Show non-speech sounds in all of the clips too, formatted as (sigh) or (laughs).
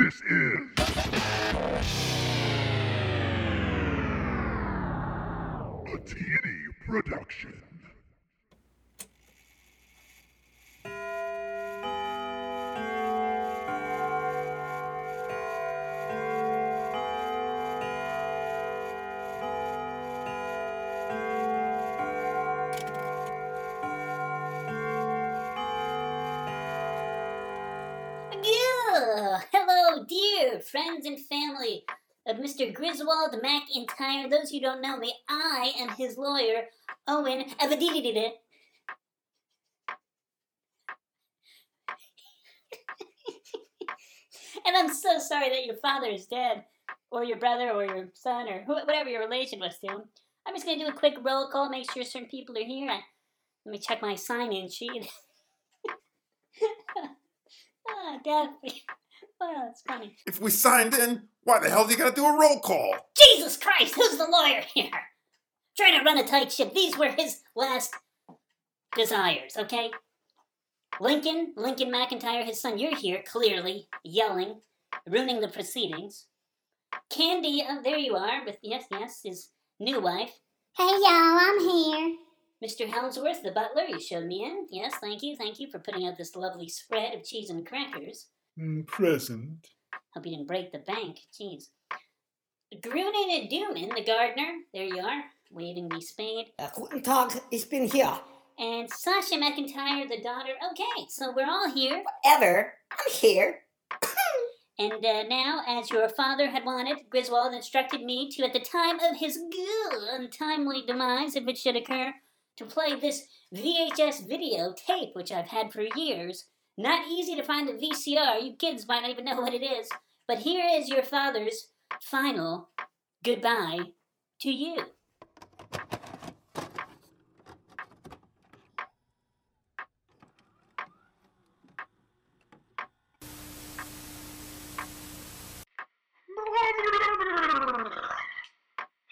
This is a TNE production. Griswold McIntyre. Those who don't know me, I am his lawyer, Owen Avadididida. (laughs) and I'm so sorry that your father is dead, or your brother, or your son, or wh- whatever your relation was to him. I'm just gonna do a quick roll call, make sure certain people are here. Let me check my sign-in sheet. (laughs) ah. It's funny. If we signed in, why the hell do you gotta do a roll call? Jesus Christ, who's the lawyer here? Trying to run a tight ship. These were his last desires, okay? Lincoln, Lincoln McIntyre, his son, you're here, clearly, yelling, ruining the proceedings. Candy, oh, there you are, with, yes, yes, his new wife. Hey y'all, I'm here. Mr. Helmsworth, the butler, you showed me in. Yes, thank you, thank you for putting out this lovely spread of cheese and crackers. Mm, present. Hope you didn't break the bank. Jeez. Grunin and Dooman, the gardener. There you are, waving the spade. Uh, guten Tag, ich bin hier. And Sasha McIntyre, the daughter. Okay, so we're all here. Ever, I'm here. (coughs) And uh, now, as your father had wanted, Griswold instructed me to, at the time of his good untimely demise, if it should occur, to play this VHS video tape, which I've had for years. Not easy to find a VCR. You kids might not even know what it is. But here is your father's final goodbye to you.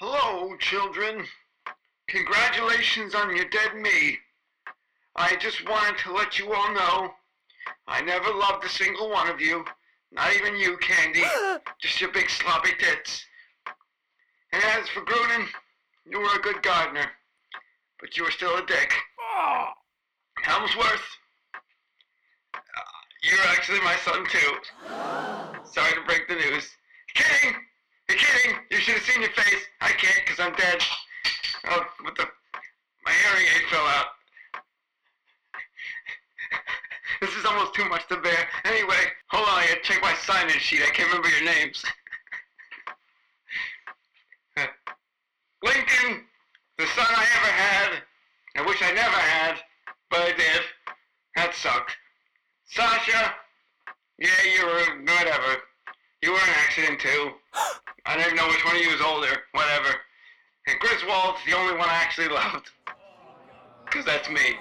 Hello, children. Congratulations on your dead me. I just wanted to let you all know I never loved a single one of you. Not even you, Candy. (gasps) just your big sloppy tits. And as for Grunin, you were a good gardener, but you were still a dick. Helmsworth, uh, you're actually my son too. (gasps) Sorry to break the news. Kidding! You're kidding! You should have seen your face. I can't because I'm dead. Oh, what the? My hearing aid fell out. this is almost too much to bear. Anyway, hold on, I gotta check my sign-in sheet. I can't remember your names. (laughs) Lincoln, the son I ever had. I wish I never had, but I did. That sucked. Sasha, yeah, you were whatever. You were an accident too. I don't even know which one of you is older. Whatever. And Griswold's the only one I actually loved. Cause that's me.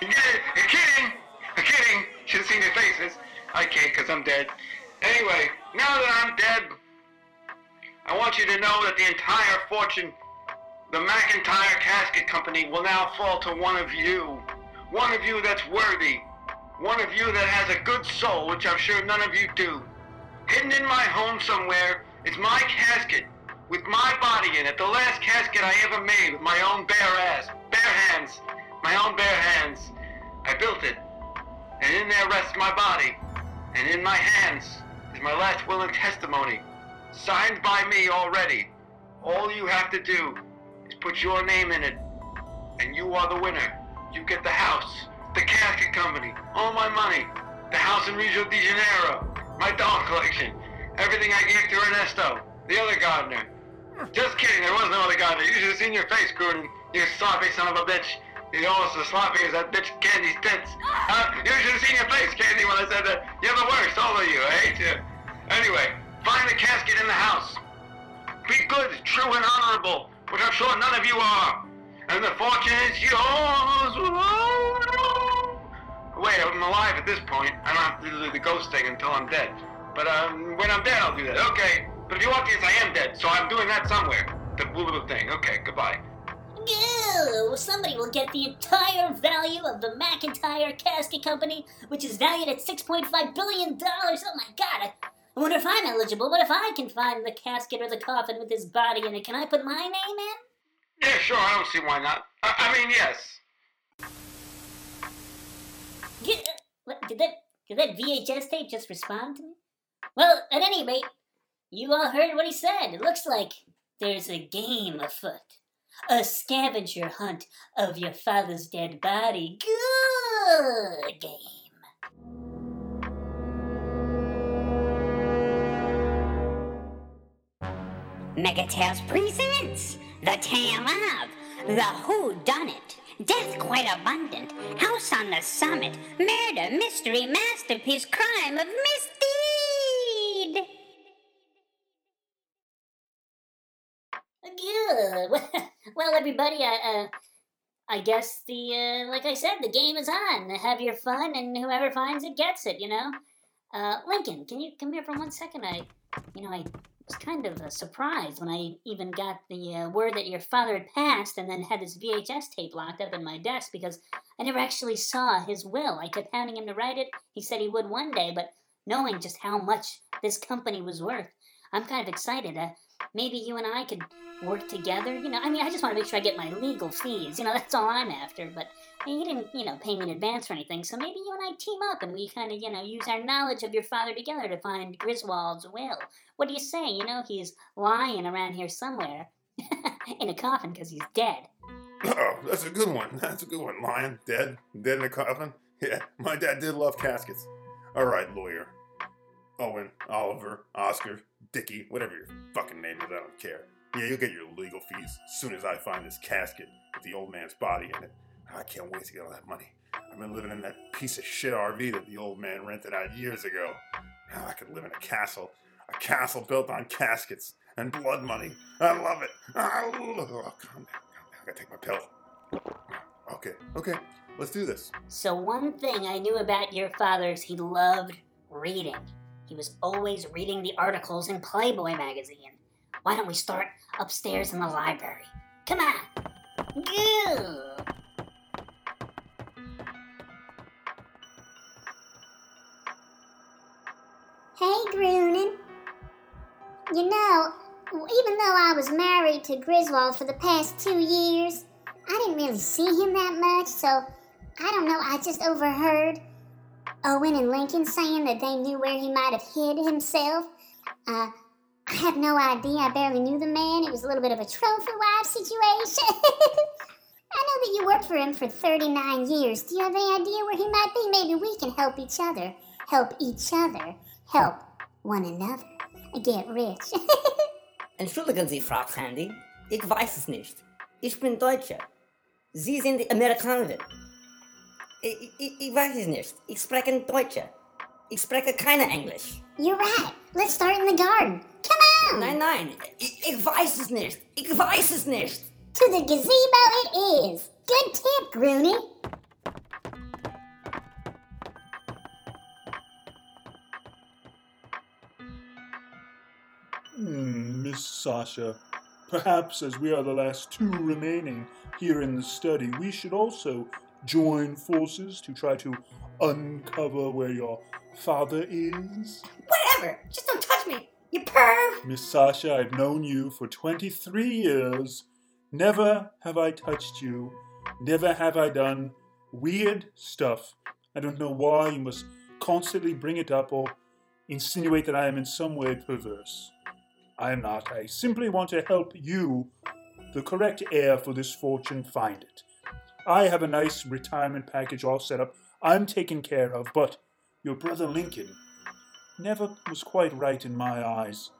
You get it? You're kidding! I'm kidding! Have seen your faces. I can't cause I'm dead. Anyway, now that I'm dead, I want you to know that the entire fortune, the McIntyre Casket Company, will now fall to one of you. One of you that's worthy. One of you that has a good soul, which I'm sure none of you do. Hidden in my home somewhere is my casket with my body in it. The last casket I ever made with my own bare ass, bare hands, my own bare hands. I built it, and in there rests my body, and in my hands is my last will and testimony, signed by me already. All you have to do is put your name in it, and you are the winner. You get the house, the casket company, all my money, the house in Rio de Janeiro, my doll collection, everything I gave to Ernesto, the other gardener. Just kidding, there was no other gardener. You should have seen your face, Gruden. You sloppy son of a bitch. You're almost as sloppy as that bitch Candy's tits. Huh? You should have seen your face, Candy, when I said that. You're the worst, all of you. I hate you. Anyway, find the casket in the house. Be good, true, and honorable, which I'm sure none of you are. And the fortune is yours. Wait, I'm alive at this point. I don't have to do the ghost thing until I'm dead. But um, when I'm dead, I'll do that. Okay. But if you want this, I am dead, so I'm doing that somewhere. The blue little thing. Okay, goodbye. Ew, somebody will get the entire value of the McIntyre Casket Company, which is valued at $6.5 billion. Oh my god, I wonder if I'm eligible. What if I can find the casket or the coffin with his body in it? Can I put my name in? Yeah, sure, I don't see why not. I, I mean, yes. Uh, what, did that did that VHS tape just respond to me? Well, at any rate, you all heard what he said. It looks like there's a game afoot. A scavenger hunt of your father's dead body. Good game. Megatales presents The Tale of The Who Done It. Death quite abundant. House on the summit. Murder, mystery, masterpiece, crime of misdeed. Good. (laughs) Well, everybody, I, uh, I guess the, uh, like I said, the game is on. Have your fun, and whoever finds it gets it, you know? Uh, Lincoln, can you come here for one second? I, you know, I was kind of uh, surprised when I even got the uh, word that your father had passed and then had this VHS tape locked up in my desk because I never actually saw his will. I kept hounding him to write it. He said he would one day, but knowing just how much this company was worth, I'm kind of excited. Uh, maybe you and I could work together. You know, I mean, I just want to make sure I get my legal fees. You know, (laughs) that's all I'm after. But I mean, you didn't, you know, pay me in advance or anything. So maybe you and I team up and we kind of, you know, use our knowledge of your father together to find Griswold's will. What do you say? You know, he's lying around here somewhere (laughs) in a coffin because he's dead. Oh, that's a good one. (laughs) That's a good one. Lying, dead, dead in a coffin. Yeah, my dad did love caskets. All right, lawyer. Owen, Oliver, Oscar, Dickie, whatever your fucking name is, I don't care. Yeah, you'll get your legal fees as soon as I find this casket with the old man's body in it. I can't wait to get all that money. I've been living in that piece of shit RV that the old man rented out years ago. Now I could live in a castle. A castle built on caskets and blood money. I love it. I love it. Oh, calm down, calm down. I gotta take my pill. Okay, okay, let's do this. So, one thing I knew about your father is he loved reading. He was always reading the articles in Playboy magazine. Why don't we start upstairs in the library? Come on! Good! Hey, Grunin. You know, even though I was married to Griswold for the past two years, I didn't really see him that much, so I don't know, I just overheard Owen and Lincoln saying that they knew where he might have hid himself. Uh, I have no idea. I barely knew the man. It was a little bit of a trophy wife situation. (laughs) I know that you worked for him for 39 years. Do you have any idea where he might be? Maybe we can help each other. Help each other. Help one another. Get rich. (laughs) Entschuldigen Sie, Frau. Ich weiß es nicht. Ich bin Deutsche. Sie sind Amerikanerin. Ich, ich, ich weiß es nicht. Ich spreche Deutsche. Ich spreche keine Englisch. You're right. Let's start in the garden. Come on! Nein, nein. Ich, ich weiß es nicht. Ich weiß es nicht. To the gazebo it is. Good tip, Groony. Hmm, Miss Sasha, perhaps as we are the last two remaining here in the study, we should also join forces to try to uncover where your father is? Whatever. Just don't touch me. You perv. Miss Sasha, I've known you for 23 years. Never have I touched you. Never have I done weird stuff. I don't know why you must constantly bring it up or insinuate that I am in some way perverse. I am not. I simply want to help you, the correct heir for this fortune, find it. I have a nice retirement package all set up. I'm taken care of, but your brother Lincoln never was quite right in my eyes.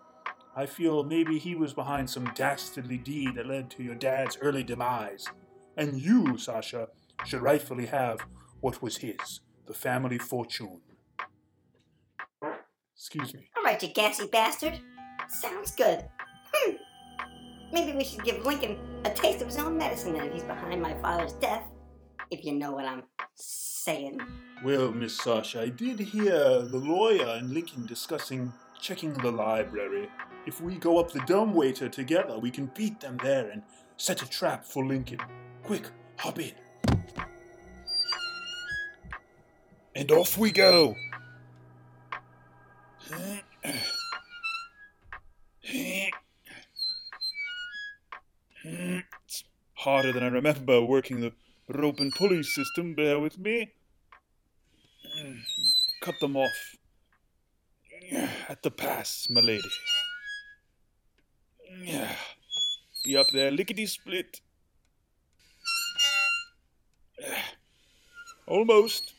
I feel maybe he was behind some dastardly deed that led to your dad's early demise. And you, Sasha, should rightfully have what was his the family fortune. Excuse me. All right, you gassy bastard. Sounds good. Hmm. Maybe we should give Lincoln a taste of his own medicine if he's behind my father's death. If you know what I'm saying. Well, Miss Sasha, I did hear the lawyer and Lincoln discussing checking the library. If we go up the dumbwaiter together, we can beat them there and set a trap for Lincoln. Quick, hop in. And off we go. Harder than I remember working the rope and pulley system. Bear with me. Cut them off. At the pass, my lady. Be up there, lickety split. Almost.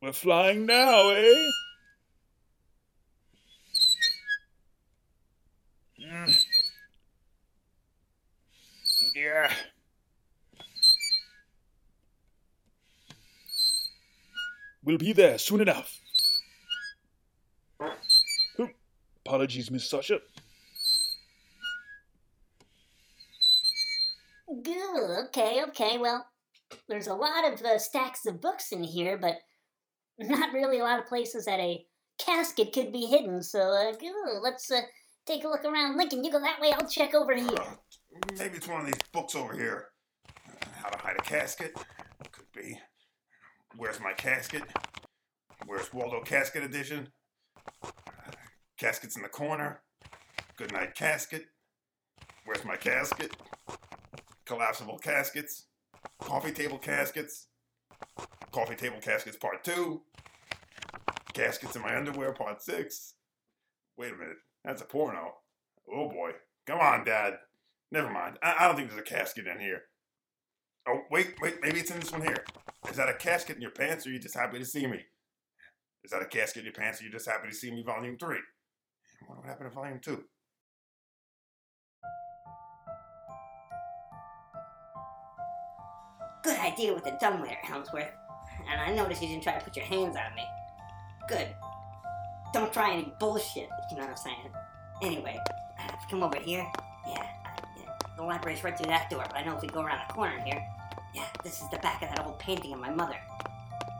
We're flying now, eh? We'll be there soon enough. Apologies, Miss Sasha. Good. Okay, okay. Well, there's a lot of uh, stacks of books in here, but not really a lot of places that a casket could be hidden. So, uh. Let's uh, take a look around. Lincoln, you go that way. I'll check over here. Maybe it's one of these books over here. How to hide a casket? Could be. Where's my casket? Where's Waldo Casket Edition? Caskets in the corner. Good night casket. Where's my casket? Collapsible caskets. Coffee table caskets. Coffee table caskets part two. Caskets in my underwear part six. Wait a minute. That's a porno. Oh boy. Come on, Dad. Never mind. I, I don't think there's a casket in here. Oh, wait, wait. Maybe it's in this one here. Is that a casket in your pants or are you just happy to see me? Is that a casket in your pants or are you just happy to see me, volume three? What happened to volume two? Good idea with the dumbwaiter, Helmsworth. And I noticed you didn't try to put your hands on me. Good. Don't try any bullshit, you know what I'm saying? Anyway, come over here. Yeah, uh, yeah, the library's right through that door, but I know if we go around the corner here, yeah, this is the back of that old painting of my mother.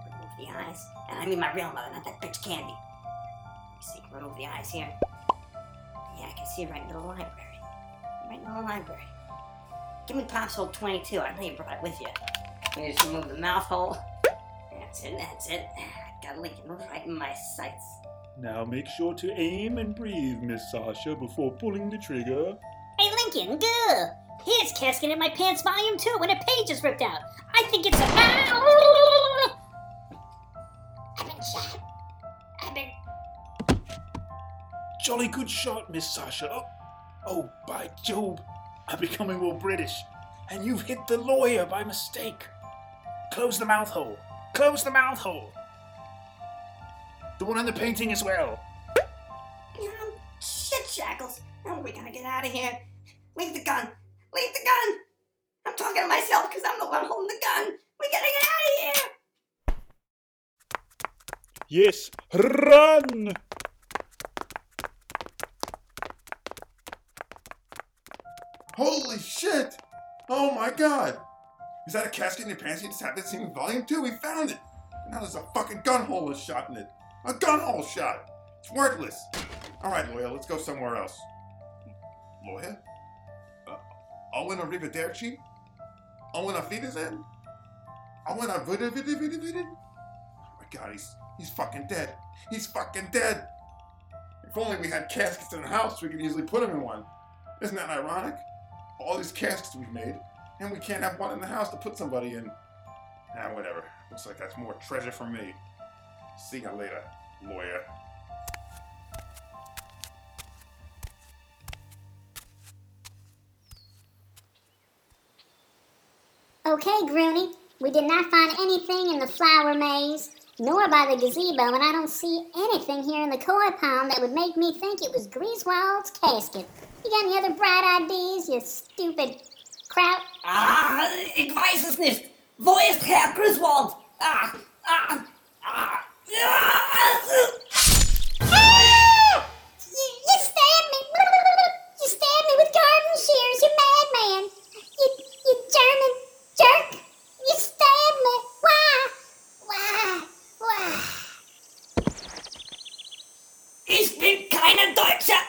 Remove the eyes. And I mean my real mother, not that bitch Candy. See, remove the eyes here. Yeah, I can see right into the library. Right into the library. Give me Pop's hole 22. I know you brought it with you. You just remove the mouth hole. That's it, that's it. Got Lincoln right in my sights. Now make sure to aim and breathe, Miss Sasha, before pulling the trigger. Hey, Lincoln, good. Here's Casket in My Pants Volume 2 when a page is ripped out. I think it's a. Ow! I've been shot. I've been. Jolly good shot, Miss Sasha. Oh, oh, by Jove, I'm becoming more British. And you've hit the lawyer by mistake. Close the mouth hole. Close the mouth hole. The one on the painting as well. Um, shit, Shackles. How are we gonna get out of here? Leave the gun. Leave the gun. I'm talking to myself because I'm the one holding the gun. We gotta get out of here. Yes, run! Holy shit! Oh my god! Is that a casket in your pants you just happened to see in volume two? We found it! Now there's a fucking gun hole shot in it. A gun hole shot! It's worthless! Alright, lawyer, let's go somewhere else. Lawyer? Uh, Owen Arrivederci? Owen Afidesen? Owen Arrivederci? Oh my god, he's, he's fucking dead. He's fucking dead! If only we had caskets in the house, we could easily put him in one. Isn't that ironic? All these caskets we've made, and we can't have one in the house to put somebody in. Ah, whatever. Looks like that's more treasure for me. See you later, lawyer. Okay, Groony. We did not find anything in the flower maze, nor by the gazebo, and I don't see anything here in the koi pond that would make me think it was Griswold's casket. You got any other bright ideas, you stupid kraut? Ah, ik weiß es nicht. Wo ist Herr Griswold? Ah, ah, ah. ah. Ah! You, you stabbed me! You stabbed me with garden shears, you madman! You, you German jerk! You stabbed me! Why? Why? Why? Ich bin keine Deutscher.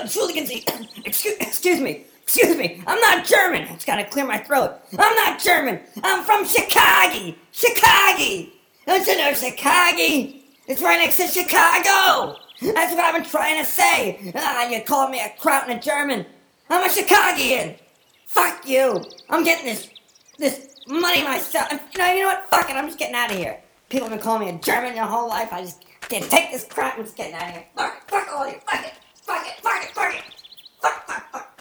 Entschuldigen Sie. Excuse, excuse me. Excuse me. I'm not German. I just gotta clear my throat. I'm not German. I'm from Chicago. Chicago. Don't you know Chicago? It's right next to Chicago. That's what I've been trying to say. Ah, you called me a kraut and a German. I'm a Chicagian. Fuck you. I'm getting this this money myself. No, you know what? Fuck it. I'm just getting out of here. People have been calling me a German their whole life. I just can't take this crap. I'm just getting out of here. Fuck. Fuck all you. Fuck it. Fuck it. Fuck it. Fuck it. Fuck, fuck, fuck.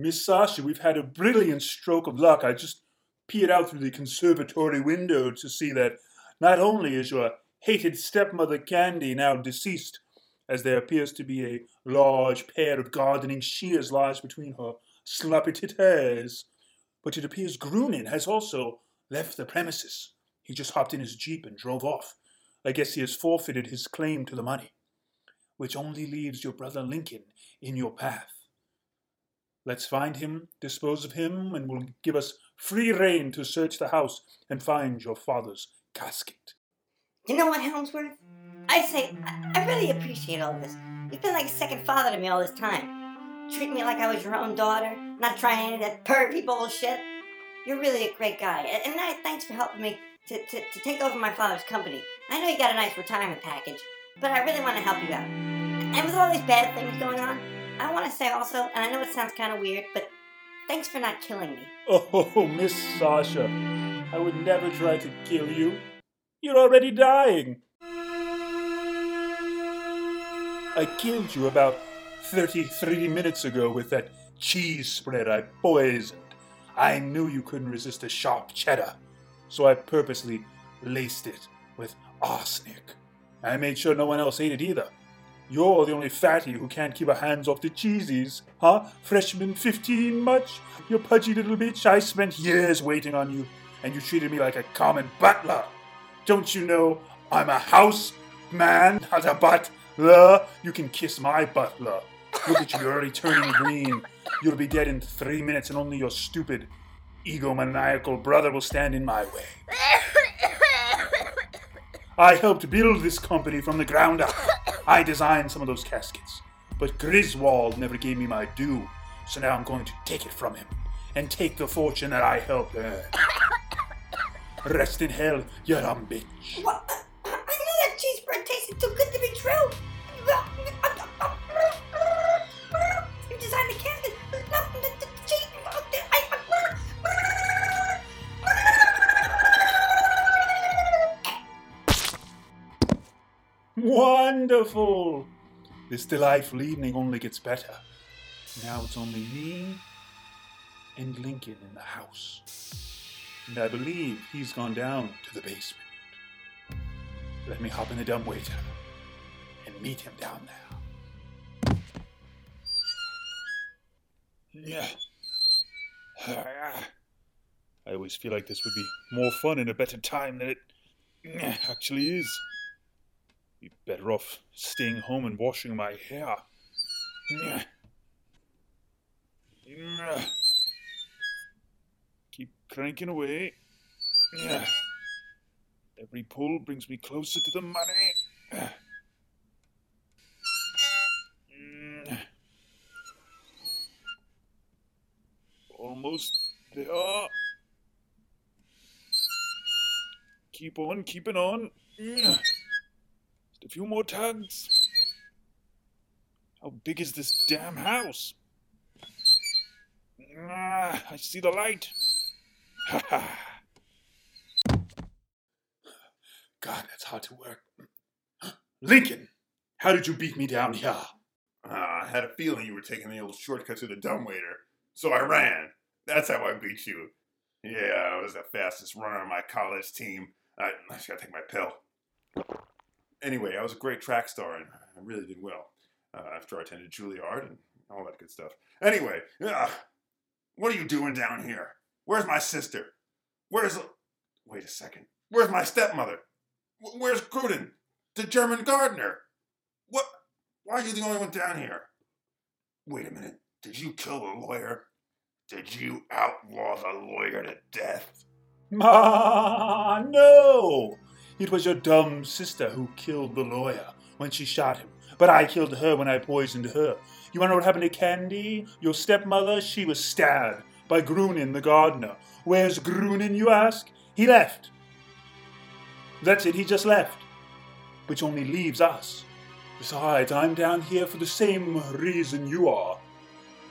Miss Sasha, we've had a brilliant stroke of luck. I just peered out through the conservatory window to see that not only is your hated stepmother Candy now deceased, as there appears to be a large pair of gardening shears lies between her sloppy titties, but it appears Grunin has also left the premises. He just hopped in his jeep and drove off. I guess he has forfeited his claim to the money, which only leaves your brother Lincoln in your path. Let's find him, dispose of him, and will give us free rein to search the house and find your father's casket. You know what, Helmsworth? I say, I, really appreciate all this. You've been like a second father to me all this time. Treat me like I was your own daughter, not trying any of that pervy bullshit. You're really a great guy, and, and I, thanks for helping me to, to, to take over my father's company. I know you got a nice retirement package, but I really want to help you out. And with all these bad things going on, I want to say also, and I know it sounds kind of weird, but thanks for not killing me. Oh, (laughs) Miss Sasha, I would never try to kill you. You're already dying. I killed you about 33 minutes ago with that cheese spread I poisoned. I knew you couldn't resist a sharp cheddar, so I purposely laced it with arsenic. I made sure no one else ate it either. You're the only fatty who can't keep her hands off the cheesies. Huh? Freshman 15 much? You pudgy little bitch, I spent years waiting on you, and you treated me like a common butler. Don't you know I'm a house man, not a butler? You can kiss my butler. Look at you, you're already turning green. You'll be dead in three minutes, and only your stupid, egomaniacal brother will stand in my way. (laughs) I helped build this company from the ground up. I designed some of those caskets. But Griswold never gave me my due, so now I'm going to take it from him and take the fortune that I helped earn. (laughs) Rest in hell, you dumb bitch. What? I knew that cheese spread tasted too good to be true. Wonderful! This delightful evening only gets better. Now it's only me and Lincoln in the house. And I believe he's gone down to the basement. Let me hop in the dumbwaiter and meet him down there. Yeah. I always feel like this would be more fun in a better time than it actually is. Be better off staying home and washing my hair. Keep cranking away. Every pull brings me closer to the money. Almost there. Keep on keeping on. Nyeh. Just a few more tugs. How big is this damn house? Ah, I see the light. Ha ha. God, that's hard to work. Lincoln, how did you beat me down here? Uh, I had a feeling you were taking the old shortcut to the dumbwaiter, so I ran. That's how I beat you. Yeah, I was the fastest runner on my college team. I, I just gotta take my pill. Anyway, I was a great track star, and I really did well uh, after I attended Juilliard and all that good stuff. Anyway, uh, what are you doing down here? Where's my sister? Where's. Wait a second. Where's my stepmother? Where's Gruden? The German gardener? What? Why are you the only one down here? Wait a minute. Did you kill the lawyer? Did you outlaw the lawyer to death? Ma, (laughs) no! It was your dumb sister who killed the lawyer when she shot him. But I killed her when I poisoned her. You wanna know what happened to Candy? Your stepmother? She was stabbed by Grunin the gardener. Where's Grunin, you ask? He left. That's it, he just left. Which only leaves us. Besides, I'm down here for the same reason you are.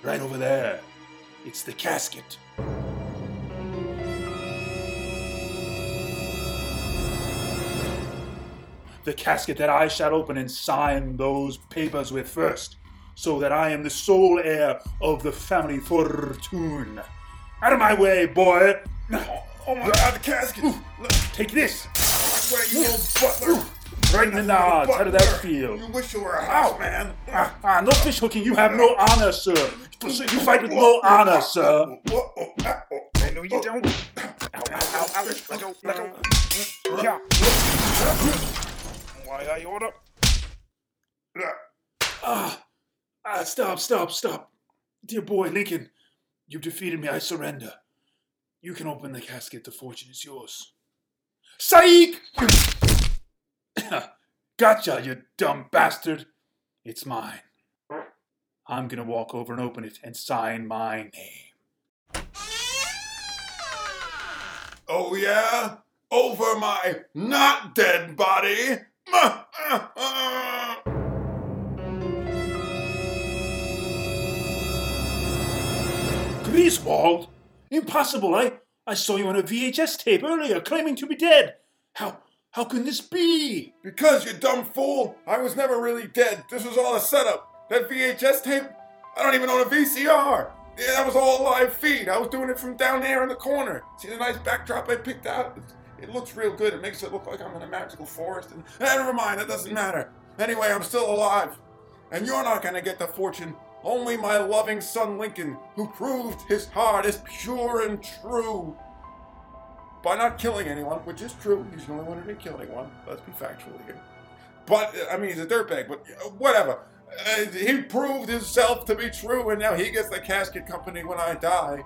Right over there. It's the casket. The casket that I shall open and sign those papers with first, so that I am the sole heir of the family fortune. Out of my way, boy! Oh my god, the casket! Take this! Where you little butler! Right in the nods. How did that feel? You wish you were a house man! Ah, ah, no fish hooking. You have no honor, sir. You fight with no honor, sir. Whoa, oh, oh, No, you don't. Ow, ow, ow, ow. Let go, let go. Yeah. Why I order? Ah, ah, stop, stop, stop. Dear boy, Lincoln, you've defeated me. I surrender. You can open the casket. The fortune is yours. Psych! (coughs) gotcha, you dumb bastard. It's mine. I'm gonna walk over and open it and sign my name. Oh yeah? Over my not dead body? Griswold? Impossible! I, I saw you on a VHS tape earlier claiming to be dead. How, how can this be? Because, you dumb fool! I was never really dead. This was all a setup. That VHS tape? I don't even own a VCR. Yeah, that was all live feed. I was doing it from down there in the corner. See the nice backdrop I picked out? It looks real good. It makes it look like I'm in a magical forest. And eh, never mind, that doesn't matter. Anyway, I'm still alive. And you're not gonna get the fortune. Only my loving son Lincoln, who proved his heart is pure and true. By not killing anyone, which is true. He's the only one who didn't kill anyone. Let's be factual here. But, I mean, he's a dirtbag, but uh, whatever. Uh, he proved himself to be true, and now he gets the casket company when I die.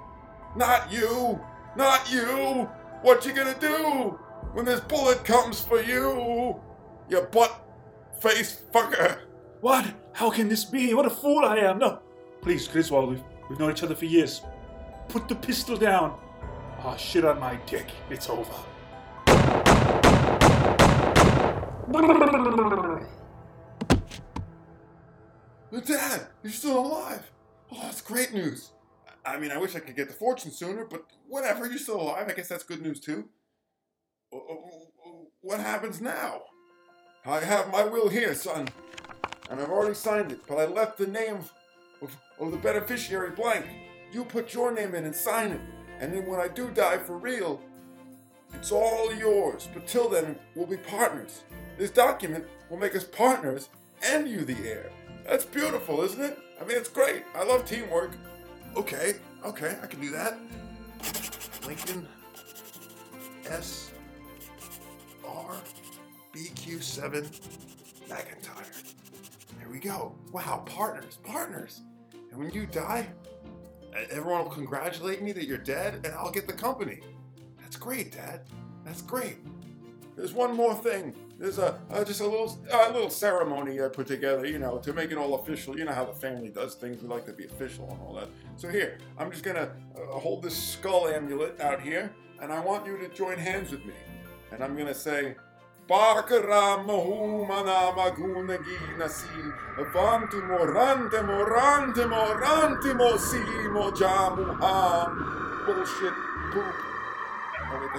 Not you! Not you! What you gonna do when this bullet comes for you? You butt face fucker! What? How can this be? What a fool I am. No. Please, Griswold, we've, we've known each other for years. Put the pistol down. Ah, shit on my dick. It's over. Dad, you're still alive. Oh, that's great news. I mean, I wish I could get the fortune sooner, but whatever, you're still alive. I guess that's good news too. Uh, uh, What happens now? I have my will here, son, and I've already signed it, but I left the name of, of the beneficiary blank. You put your name in and sign it, and then when I do die for real, it's all yours. But till then, we'll be partners. This document will make us partners and you the heir. That's beautiful, isn't it? I mean, it's great. I love teamwork. Okay, okay, I can do that. Lincoln S R BQ7 McIntyre. There we go. Wow, partners, partners. And when you die, everyone will congratulate me that you're dead, and I'll get the company. That's great, Dad. That's great. There's one more thing. There's a uh, just a little a little ceremony I put together, you know, to make it all official. You know how the family does things. We like to be official and all that. So here, I'm just gonna uh, hold this skull amulet out here, and I want you to join hands with me. And I'm gonna say, bullshit poop. Wait, it.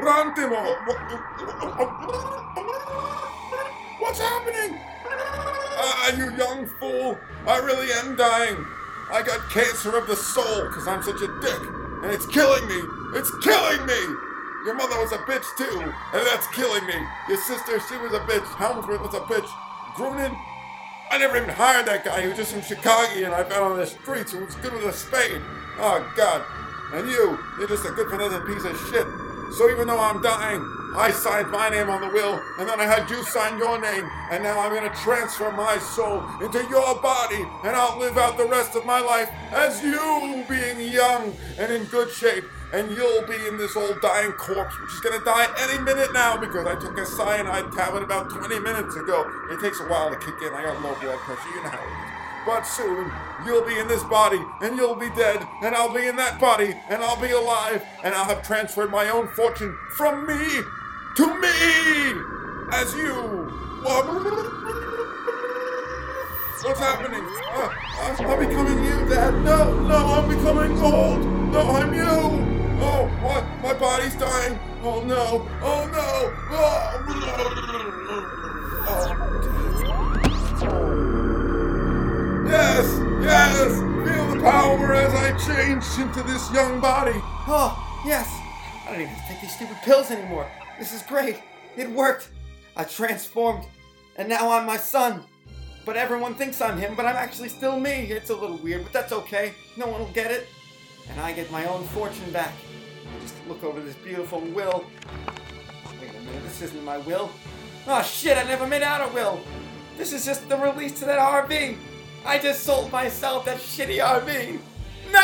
Rantimo! What's happening? Ah, you young fool! I really am dying. I got cancer of the soul because I'm such a dick, and it's killing me. It's killing me. Your mother was a bitch too, and that's killing me. Your sister, she was a bitch. Helmsworth was a bitch. Grunin, I never even hired that guy. He was just from Chicago, and I found on the streets who was good with a spade. Oh God! And you, you're just a good for nothing piece of shit. So even though I'm dying, I signed my name on the will, and then I had you sign your name, and now I'm gonna transfer my soul into your body, and I'll live out the rest of my life as you, being young and in good shape, and you'll be in this old dying corpse, which is gonna die any minute now because I took a cyanide tablet about 20 minutes ago. It takes a while to kick in. I got low blood pressure, you know how it is. But soon, you'll be in this body, and you'll be dead, and I'll be in that body, and I'll be alive, and I'll have transferred my own fortune from me to me as you. What's happening? Uh, uh, I'm becoming you, Dad. No, no, I'm becoming old. No, I'm you. Oh, what? My body's dying. Oh no. Oh no. Oh, Yes, yes! Feel the power as I change into this young body. Oh, yes. I don't even to take these stupid pills anymore. This is great. It worked. I transformed, and now I'm my son. But everyone thinks I'm him, but I'm actually still me. It's a little weird, but that's okay. No one will get it. And I get my own fortune back. Just look over this beautiful will. Wait a minute, this isn't my will. Oh shit, I never made out a will. This is just the release to that RV. I just sold myself that shitty RV. No!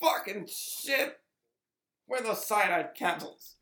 Fucking shit. Where are those cyanide candles?